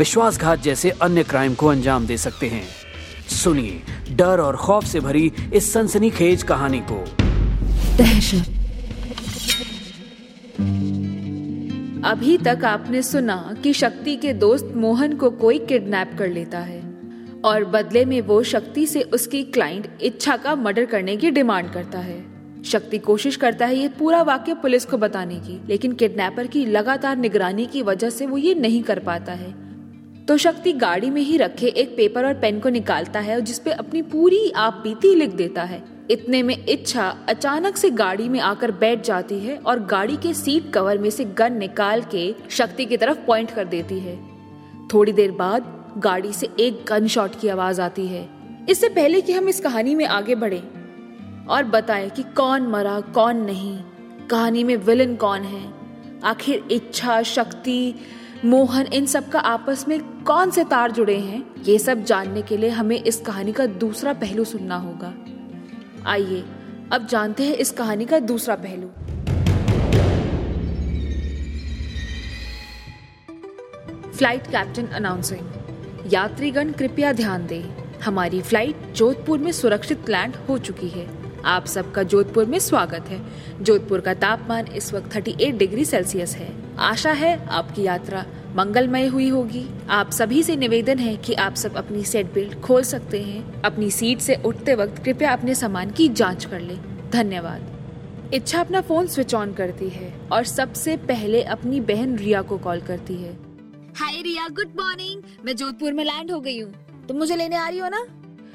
विश्वासघात जैसे अन्य क्राइम को अंजाम दे सकते हैं। सुनिए डर और खौफ से भरी इस सनसनीखेज कहानी को। दहशत। अभी तक आपने सुना कि शक्ति के दोस्त मोहन को कोई किडनैप कर लेता है और बदले में वो शक्ति से उसकी क्लाइंट इच्छा का मर्डर करने की डिमांड करता है। शक्ति कोशिश करता है ये पूरा वाक्य पुलिस को बताने की लेकिन किडनैपर की लगातार निगरानी की वजह से वो ये नहीं कर पाता है। तो शक्ति गाड़ी में ही रखे एक पेपर और पेन को निकालता है और जिसपे अपनी पूरी आप बीती लिख देता है। इतने में इच्छा अचानक से गाड़ी में आकर बैठ जाती है और गाड़ी के सीट कवर में से गन निकाल के शक्ति की तरफ़ पॉइंट कर देती है। थोड़ी देर बाद गाड़ी से एक गन शॉट की आवाज़ आती है। इससे पहले कि हम इस कहानी में आगे बढ़े और बताएँ कि कौन मरा, कौन नहीं, कहानी में विलन कौन है? आखिर इच्छा, शक्ति मोहन, इन सब का आपस में कौन से तार जुड़े हैं, ये सब जानने के लिए हमें इस कहानी का दूसरा पहलू सुनना होगा। आइए, अब जानते हैं इस कहानी का दूसरा पहलू। फ़्लाइट कैप्टन अनाउंसिंग यात्रीगण, कृपया ध्यान दें, हमारी फ़्लाइट जोधपुर में सुरक्षित लैंड हो चुकी है। आप सबका जोधपुर में स्वागत है। जोधपुर का तापमान इस वक्त 38 डिग्री सेल्सियस है। आशा है आपकी यात्रा मंगलमय हुई होगी। आप सभी से निवेदन है कि आप सब अपनी सेट बेल्ट खोल सकते हैं। अपनी सीट से उठते वक्त कृपया अपने सामान की जाँच कर लें। धन्यवाद। इच्छा अपना फ़ोन स्विच ऑन करती है और सबसे पहले अपनी बहन रिया को कॉल करती है। Hi Riya, good morning. मैं जोधपुर में लैंड हो गई हूँ। तुम मुझे लेने आ रही हो ना?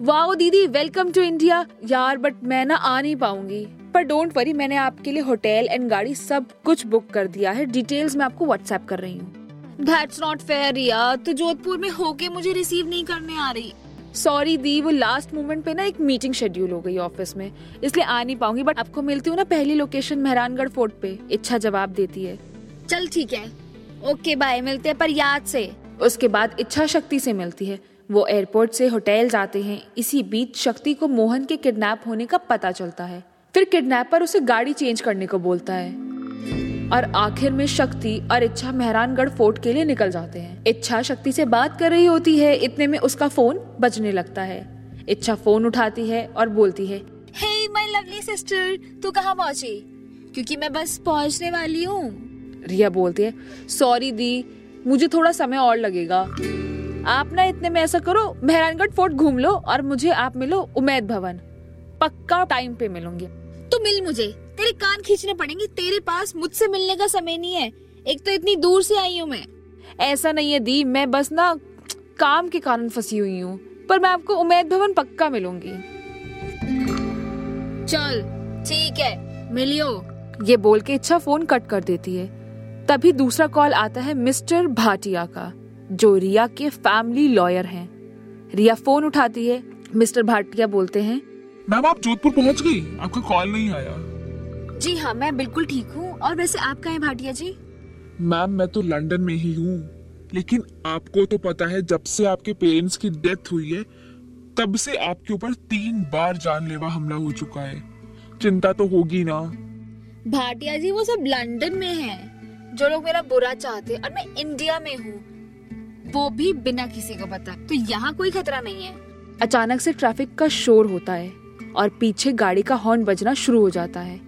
वाओ दीदी वेलकम टू इंडिया यार बट मैं ना आ नहीं पाऊँगी। पर डोंट वरी मैंने आपके लिए होटल एंड गाड़ी सब कुछ बुक कर दिया है। डिटेल्स मैं आपको व्हाट्सएप कर रही हूँ। That's not fair Riya. तो जोधपुर में होके मुझे रिसीव नहीं करने आ रही। सॉरी दी वो लास्ट मोमेंट पे ना एक मीटिंग शेड्यूल हो गई ऑफ़िस में। इसलिए आ नहीं पाऊँगी बट आपको मिलती हूँ ना पहली लोकेशन मेहरानगढ़ फोर्ट पे। इच्छा जवाब देती है। चल ठीक है। ओके बाय मिलते हैं पर याद से। उसके बाद इच्छा शक्ति से मिलती है। वो एयरपोर्ट से होटल जाते हैं। इसी बीच शक्ति को मोहन के किडनैप होने का पता चलता है। फिर किडनैपर उसे गाड़ी चेंज करने को बोलता है। और आखिर में शक्ति और इच्छा मेहरानगढ़ फोर्ट के लिए निकल जाते हैं। इच्छा शक्ति से बात कर रही होती है। इतने में उसका फ़ोन बजने लगता है। इच्छा फ़ोन उठाती है और बोलती है माय लवली सिस्टर तू कहाँ पहुँची? क्योंकि मैं बस पहुँचने वाली हूँ। रिया बोलती है सॉरी दी, मुझे थोड़ा समय और लगेगा। आप ना इतने में ऐसा करो मेहरानगढ़ फोर्ट घूम लो और मुझे आप मिलो उमेद भवन। पक्का टाइम पे मिलूँगी। तो मिल मुझे। तेरे कान खींचने पड़ेंगे तेरे पास मुझसे मिलने का समय नहीं है। एक तो इतनी दूर से आई हूँ मैं। ऐसा नहीं है दी मैं बस ना काम के कारण फंसी हुई हूँ पर मैं आपको उमेद भवन पक्का मिलूँगी। चल ठीक है मिलियो। ये बोल के इच्छा फ़ोन कट कर देती है। तभी दूसरा कॉल आता है मिस्टर भाटिया का। जो रिया के फैमिली लॉयर हैं। रिया फ़ोन उठाती है मिस्टर भाटिया बोलते हैं मैम आप जोधपुर पहुँच गई? आपका कॉल नहीं आया। जी हाँ मैं बिल्कुल ठीक हूँ। और वैसे आप कहाँ हैं भाटिया जी? मैम मैं तो लंदन में ही हूँ। लेकिन आपको तो पता है जब से आपके पेरेंट्स की डेथ हुई है तब से आपके ऊपर तीन बार जानलेवा हमला हो चुका है। चिंता तो होगी ना। भाटिया जी वो सब लंदन में हैं जो लोग मेरा बुरा चाहते और मैं इंडिया में हूँ। वो भी बिना किसी को पता। तो यहाँ कोई खतरा नहीं है। अचानक से ट्रैफ़िक का शोर होता है और पीछे गाड़ी का हॉर्न बजना शुरू हो जाता है।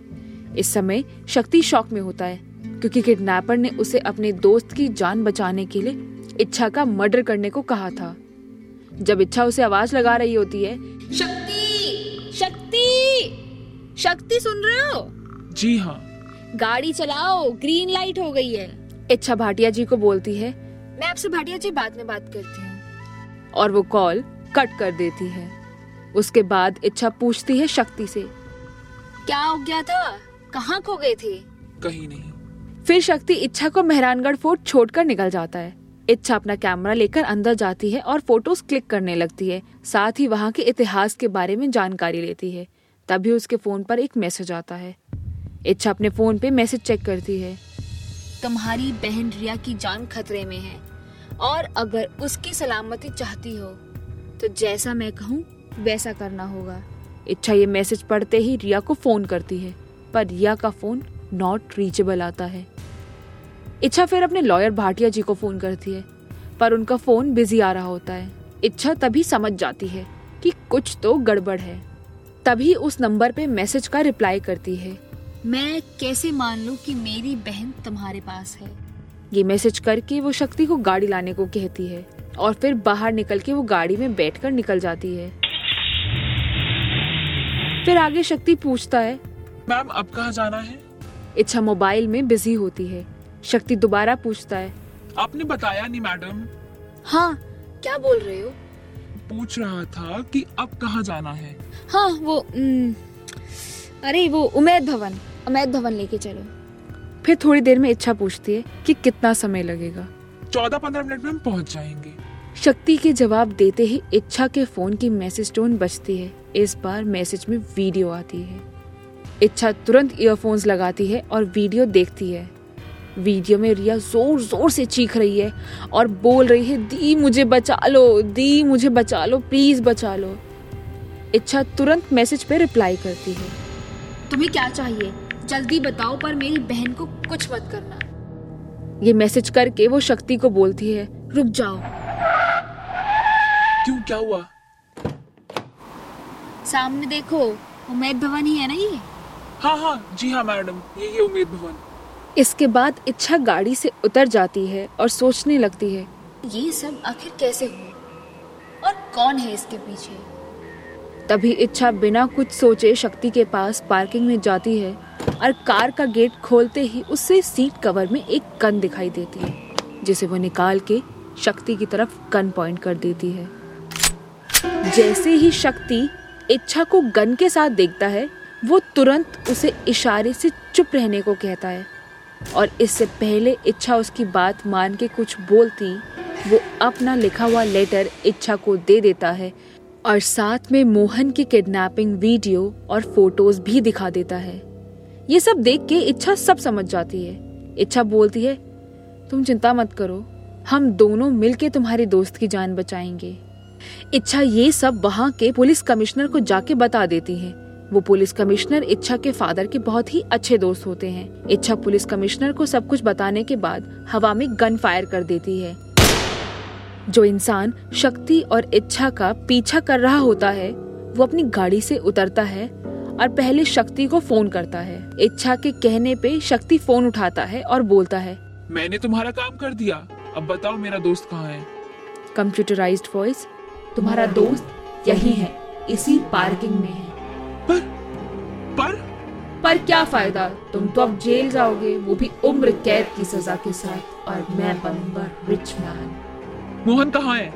इस समय शक्ति शॉक में होता है क्योंकि किडनैपर ने उसे अपने दोस्त की जान बचाने के लिए इच्छा का मर्डर करने को कहा था। जब इच्छा उसे आवाज़ लगा रही होती है शक्ति! शक्ति! शक्ति सुन रहे हो? जी हाँ। गाड़ी चलाओ ग्रीन लाइट हो गई है। इच्छा भाटिया जी को बोलती है मैं आपसे भाटिया जी बाद में बात करती हूँ। और वो कॉल कट कर देती है। उसके बाद इच्छा पूछती है शक्ति से। क्या हो गया था? कहाँ खो गए थे? कहीं नहीं। फिर शक्ति इच्छा को मेहरानगढ़ फोर्ट छोड़कर निकल जाता है। इच्छा अपना कैमरा लेकर अंदर जाती है और फ़ोटोज़ क्लिक करने लगती है। साथ ही वहाँ के इतिहास के बारे में जानकारी लेती है। तभी उसके फ़ोन पर एक मैसेज आता है। इच्छा अपने फ़ोन पे मैसेज चेक करती है। तुम्हारी बहन रिया की जान खतरे में है। और अगर उसकी सलामती चाहती हो तो जैसा मैं कहूँ, वैसा करना होगा। इच्छा ये मैसेज पढ़ते ही रिया को फ़ोन करती है, पर रिया का फ़ोन नॉट रीचेबल आता है। इच्छा फिर अपने लॉयर भाटिया जी को फ़ोन करती है, पर उनका फ़ोन बिज़ी आ रहा होता है। इच्छा तभी समझ जाती है कि कुछ तो गड़बड़ है। तभी उस नंबर पे मैसेज का रिप्लाई करती है, मैं कैसे मान लूँ कि मेरी बहन तुम्हारे पास है? ये मैसेज करके वो शक्ति को गाड़ी लाने को कहती है और फिर बाहर निकल के वो गाड़ी में बैठकर निकल जाती है। फिर आगे शक्ति पूछता है मैम अब कहाँ जाना है? इच्छा मोबाइल में बिज़ी होती है। शक्ति दोबारा पूछता है आपने बताया नहीं मैडम। हाँ क्या बोल रहे हो? पूछ रहा था कि अब कहाँ जाना है। हाँ वो न, अरे वो उमेद भवन उमेद भवन लेके चलो। फिर थोड़ी देर में इच्छा पूछती है कि कितना समय लगेगा। चौदह पंद्रह मिनट में हम पहुँच जाएँगे। शक्ति के जवाब देते ही इच्छा के फ़ोन की मैसेज टोन बजती है। इस बार मैसेज में वीडियो आती है। इच्छा तुरंत ईयरफोन्स लगाती है और वीडियो देखती है। वीडियो में रिया ज़ोर ज़ोर से चीख रही है और बोल रही है दी मुझे बचा लो दी मुझे बचा लो प्लीज़ बचा लो इच्छा तुरंत मैसेज पे रिप्लाई करती है। तुम्हें क्या चाहिए? जल्दी बताओ पर मेरी बहन को कुछ मत करना। ये मैसेज करके वो शक्ति को बोलती है। रुक जाओ। क्यों क्या हुआ? सामने देखो उमेद भवन ही है ना ये? हाँ हाँ जी हाँ मैडम यही है उमेद भवन। इसके बाद इच्छा गाड़ी से उतर जाती है और सोचने लगती है। ये सब आखिर कैसे हुआ और कौन है इसके पीछे? तभी इच्छा बिना कुछ सोचे शक्ति के पास पार्किंग में जाती है। और कार का गेट खोलते ही उससे सीट कवर में एक गन दिखाई देती है, जिसे वो निकाल के शक्ति की तरफ़ गन पॉइंट कर देती है। जैसे ही शक्ति इच्छा को गन के साथ देखता है, वो तुरंत उसे इशारे से चुप रहने को कहता है। और इससे पहले इच्छा उसकी बात मान के कुछ बोलती, वो अपना लिखा हुआ लेटर इच्छा को दे देता है और साथ में मोहन की किडनैपिंग वीडियो और फ़ोटोज़ भी दिखा देता है। ये सब देख के इच्छा सब समझ जाती है। इच्छा बोलती है, तुम चिंता मत करो, हम दोनों मिलके तुम्हारी दोस्त की जान बचाएँगे। इच्छा ये सब वहाँ के पुलिस कमिश्नर को जाके बता देती है। वो पुलिस कमिश्नर इच्छा के फादर के बहुत ही अच्छे दोस्त होते हैं। इच्छा पुलिस कमिश्नर को सब कुछ बताने के बाद हवा में गन फायर कर देती है। जो इंसान शक्ति और इच्छा का पीछा कर रहा होता है, वो अपनी गाड़ी से उतरता है और पहले शक्ति को फ़ोन करता है। इच्छा के कहने पे शक्ति फ़ोन उठाता है और बोलता है मैंने तुम्हारा काम कर दिया। अब बताओ मेरा दोस्त कहाँ है? कंप्यूटराइज्ड वॉइस तुम्हारा दोस्त यही है इसी पार्किंग में है। पर पर? पर क्या फ़ायदा? तुम तो अब जेल जाओगे वो भी उम्र कैद की सजा के साथ और मैं बनूँगा रिच मैन। मोहन कहाँ है?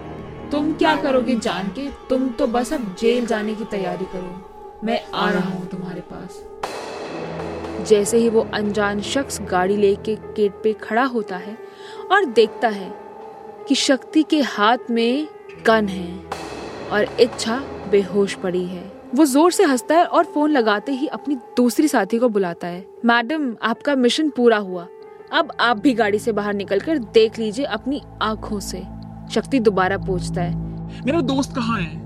तुम क्या करोगे जान के? तुम तो बस अब जेल जाने की तैयारी करो। मैं आ रहा हूँ तुम्हारे पास। जैसे ही वो अनजान शख्स गाड़ी लेके गेट पे खड़ा होता है और देखता है कि शक्ति के हाथ में गन है और इच्छा बेहोश पड़ी है। वो ज़ोर से हंसता है और फ़ोन लगाते ही अपनी दूसरी साथी को बुलाता है। मैडम आपका मिशन पूरा हुआ। अब आप भी गाड़ी से बाहर निकलकर देख लीजिए अपनी आँखों से। शक्ति दोबारा पूछता है। मेरा दोस्त कहाँ है?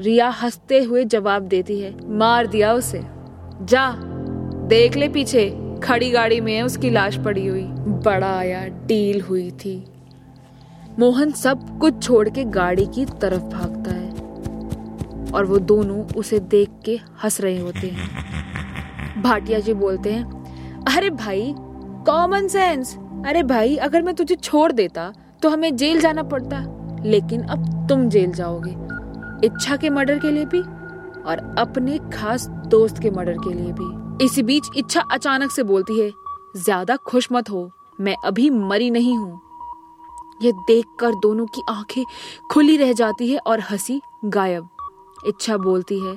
रिया हँसते हुए जवाब देती है, मार दिया उसे। जा, देख ले पीछे, खड़ी गाड़ी में उसकी लाश पड़ी हुई। बड़ा आया डील हुई थी। मोहन सब कुछ छोड़ के गाड़ी की तरफ़ भागता है और वो दोनों उसे देख के हंस रहे होते हैं। भाटिया जी बोलते हैं, अरे भाई कॉमन सेंस अरे भाई, अगर मैं तुझे छोड़ देता तो हमें जेल जाना पड़ता। लेकिन अब तुम जेल जाओगे। इच्छा के मर्डर के लिए भी और अपने खास दोस्त के मर्डर के लिए भी। इसी बीच इच्छा अचानक से बोलती है, ज़्यादा खुश मत हो, मैं अभी मरी नहीं हूँ। यह देखकर दोनों की आँखें खुली रह जाती है और हँसी गायब। इच्छा बोलती है,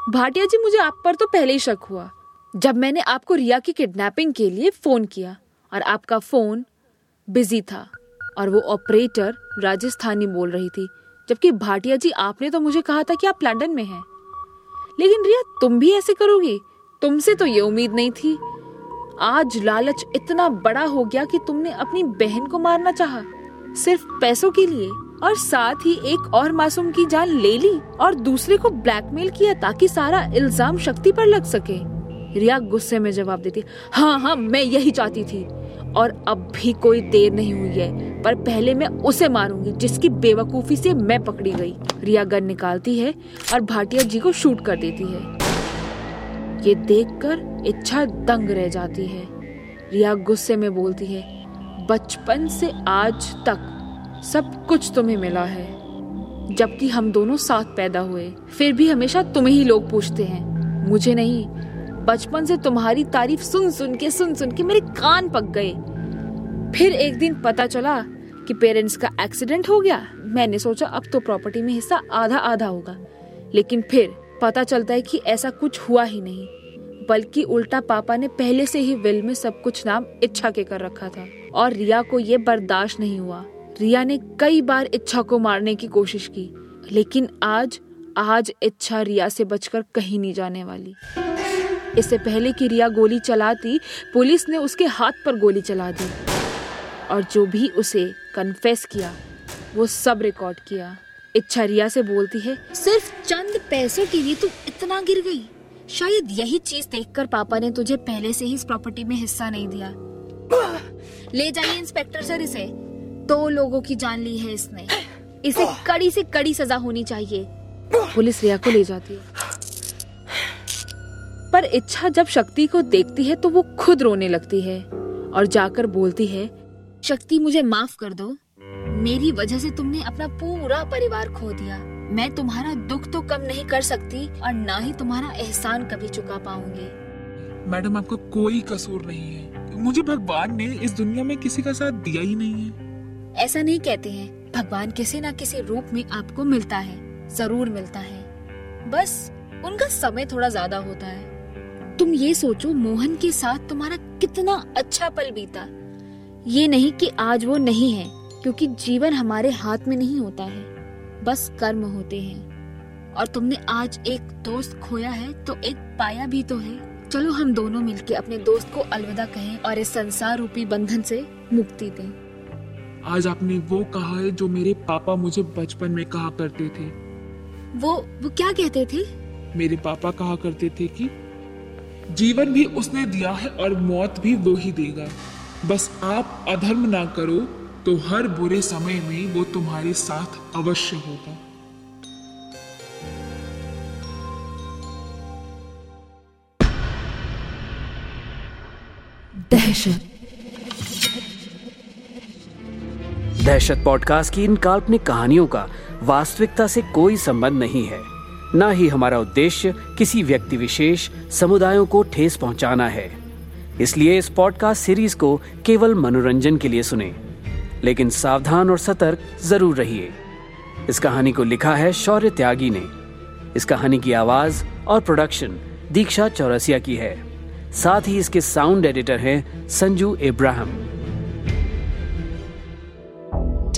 भाटिया जी, मुझे आप पर तो पहले ही शक हुआ। जब मैंने आपको रिया की किडनैपिंग के लिए फ़ोन किया और आपका फ़ोन बिज़ी था और वो ऑपरेटर राजस्थानी बोल रही थी जबकि भाटिया जी, आपने तो मुझे कहा था कि आप लंदन में हैं। लेकिन रिया, तुम भी ऐसे करोगी? तुमसे तो ये उम्मीद नहीं थी। आज लालच इतना बड़ा हो गया कि तुमने अपनी बहन को मारना चाहा, सिर्फ़ पैसों के लिए, और साथ ही एक और मासूम की जान ले ली और दूसरे को ब्लैकमेल किया ताकि सारा इल्ज़ाम शक्ति पर लग सके। रिया गुस्से में जवाब देती हाँ हाँ मैं यही चाहती थी। और अब भी कोई देर नहीं हुई है, पर पहले मैं उसे मारूँगी, जिसकी बेवकूफ़ी से मैं पकड़ी गई। रिया गन निकालती है और भाटिया जी को शूट कर देती है। ये देखकर इच्छा दंग रह जाती है। रिया गुस्से में बोलती है, बचपन से आज तक सब कुछ तुम्हें मिला है। जबकि हम दोनों साथ पैदा हुए, फिर भी हमेशा तुम्हें ही लोग पूछते हैं। मुझे नहीं बचपन से तुम्हारी तारीफ़ सुन सुन के, सुन सुन के मेरे कान पक गए। फिर एक दिन पता चला कि पेरेंट्स का एक्सीडेंट हो गया। मैंने सोचा, अब तो प्रॉपर्टी में हिस्सा आधा आधा होगा। लेकिन फिर पता चलता है कि ऐसा कुछ हुआ ही नहीं, बल्कि उल्टा पापा ने पहले से ही विल में सब कुछ नाम इच्छा के कर रखा था। और रिया को ये बर्दाश्त नहीं हुआ। रिया ने कई बार इच्छा को मारने की कोशिश की, लेकिन आज आज इच्छा रिया से बचकर कहीं नहीं जाने वाली। इससे पहले कि रिया गोली चलाती पुलिस ने उसके हाथ पर गोली चला दी। और जो भी उसे कन्फेस किया वो सब रिकॉर्ड किया। इच्छा रिया से बोलती है सिर्फ़ चंद पैसों के लिए तू इतना गिर गई। शायद यही चीज़ देखकर पापा ने तुझे पहले से ही इस प्रॉपर्टी में हिस्सा नहीं दिया। ले जाइए इंस्पेक्टर सर इसे। दो लोगों की जान ली है इसने। इसे कड़ी से कड़ी सजा होनी चाहिए। पुलिस रिया को ले जाती है। पर इच्छा जब शक्ति को देखती है तो वो खुद रोने लगती है और जाकर बोलती है शक्ति मुझे माफ़ कर दो। मेरी वजह से तुमने अपना पूरा परिवार खो दिया। मैं तुम्हारा दुख तो कम नहीं कर सकती और ना ही तुम्हारा एहसान कभी चुका पाऊँगी। मैडम आपका कोई कसूर नहीं है। मुझे भगवान ने इस दुनिया में किसी का साथ दिया ही नहीं है। ऐसा नहीं कहते हैं भगवान किसी ना किसी रूप में आपको मिलता है ज़रूर मिलता है। बस उनका समय थोड़ा ज़्यादा होता है। तुम ये सोचो मोहन के साथ तुम्हारा कितना अच्छा पल बीता। ये नहीं कि आज वो नहीं है क्योंकि जीवन हमारे हाथ में नहीं होता है। बस कर्म होते हैं। और तुमने आज एक दोस्त खोया है तो एक पाया भी तो है। चलो हम दोनों मिलके अपने दोस्त को अलविदा कहें और इस संसार रूपी बंधन से मुक्ति दें। आज आपने वो कहा है जो मेरे पापा मुझे बचपन में कहा करते थे। वो वो क्या कहते थे? मेरे पापा कहा करते थे कि जीवन भी उसने दिया है और मौत भी वो ही देगा। बस आप अधर्म ना करो तो हर बुरे समय में वो तुम्हारे साथ अवश्य होगा। दहशत। दहशत पॉडकास्ट की इन काल्पनिक कहानियों का वास्तविकता से कोई संबंध नहीं है। न ही हमारा उद्देश्य किसी व्यक्ति विशेष समुदायों को ठेस पहुंचाना है। इसलिए इस पॉडकास्ट सीरीज़ को केवल मनोरंजन के लिए सुने। लेकिन सावधान और सतर्क ज़रूर रहिए। इस कहानी को लिखा है शौर्य त्यागी ने। इस कहानी की आवाज़ और प्रोडक्शन दीक्षा चौरसिया की है। साथ ही इसके साउंड एडिटर हैं संजू इब्राहिम।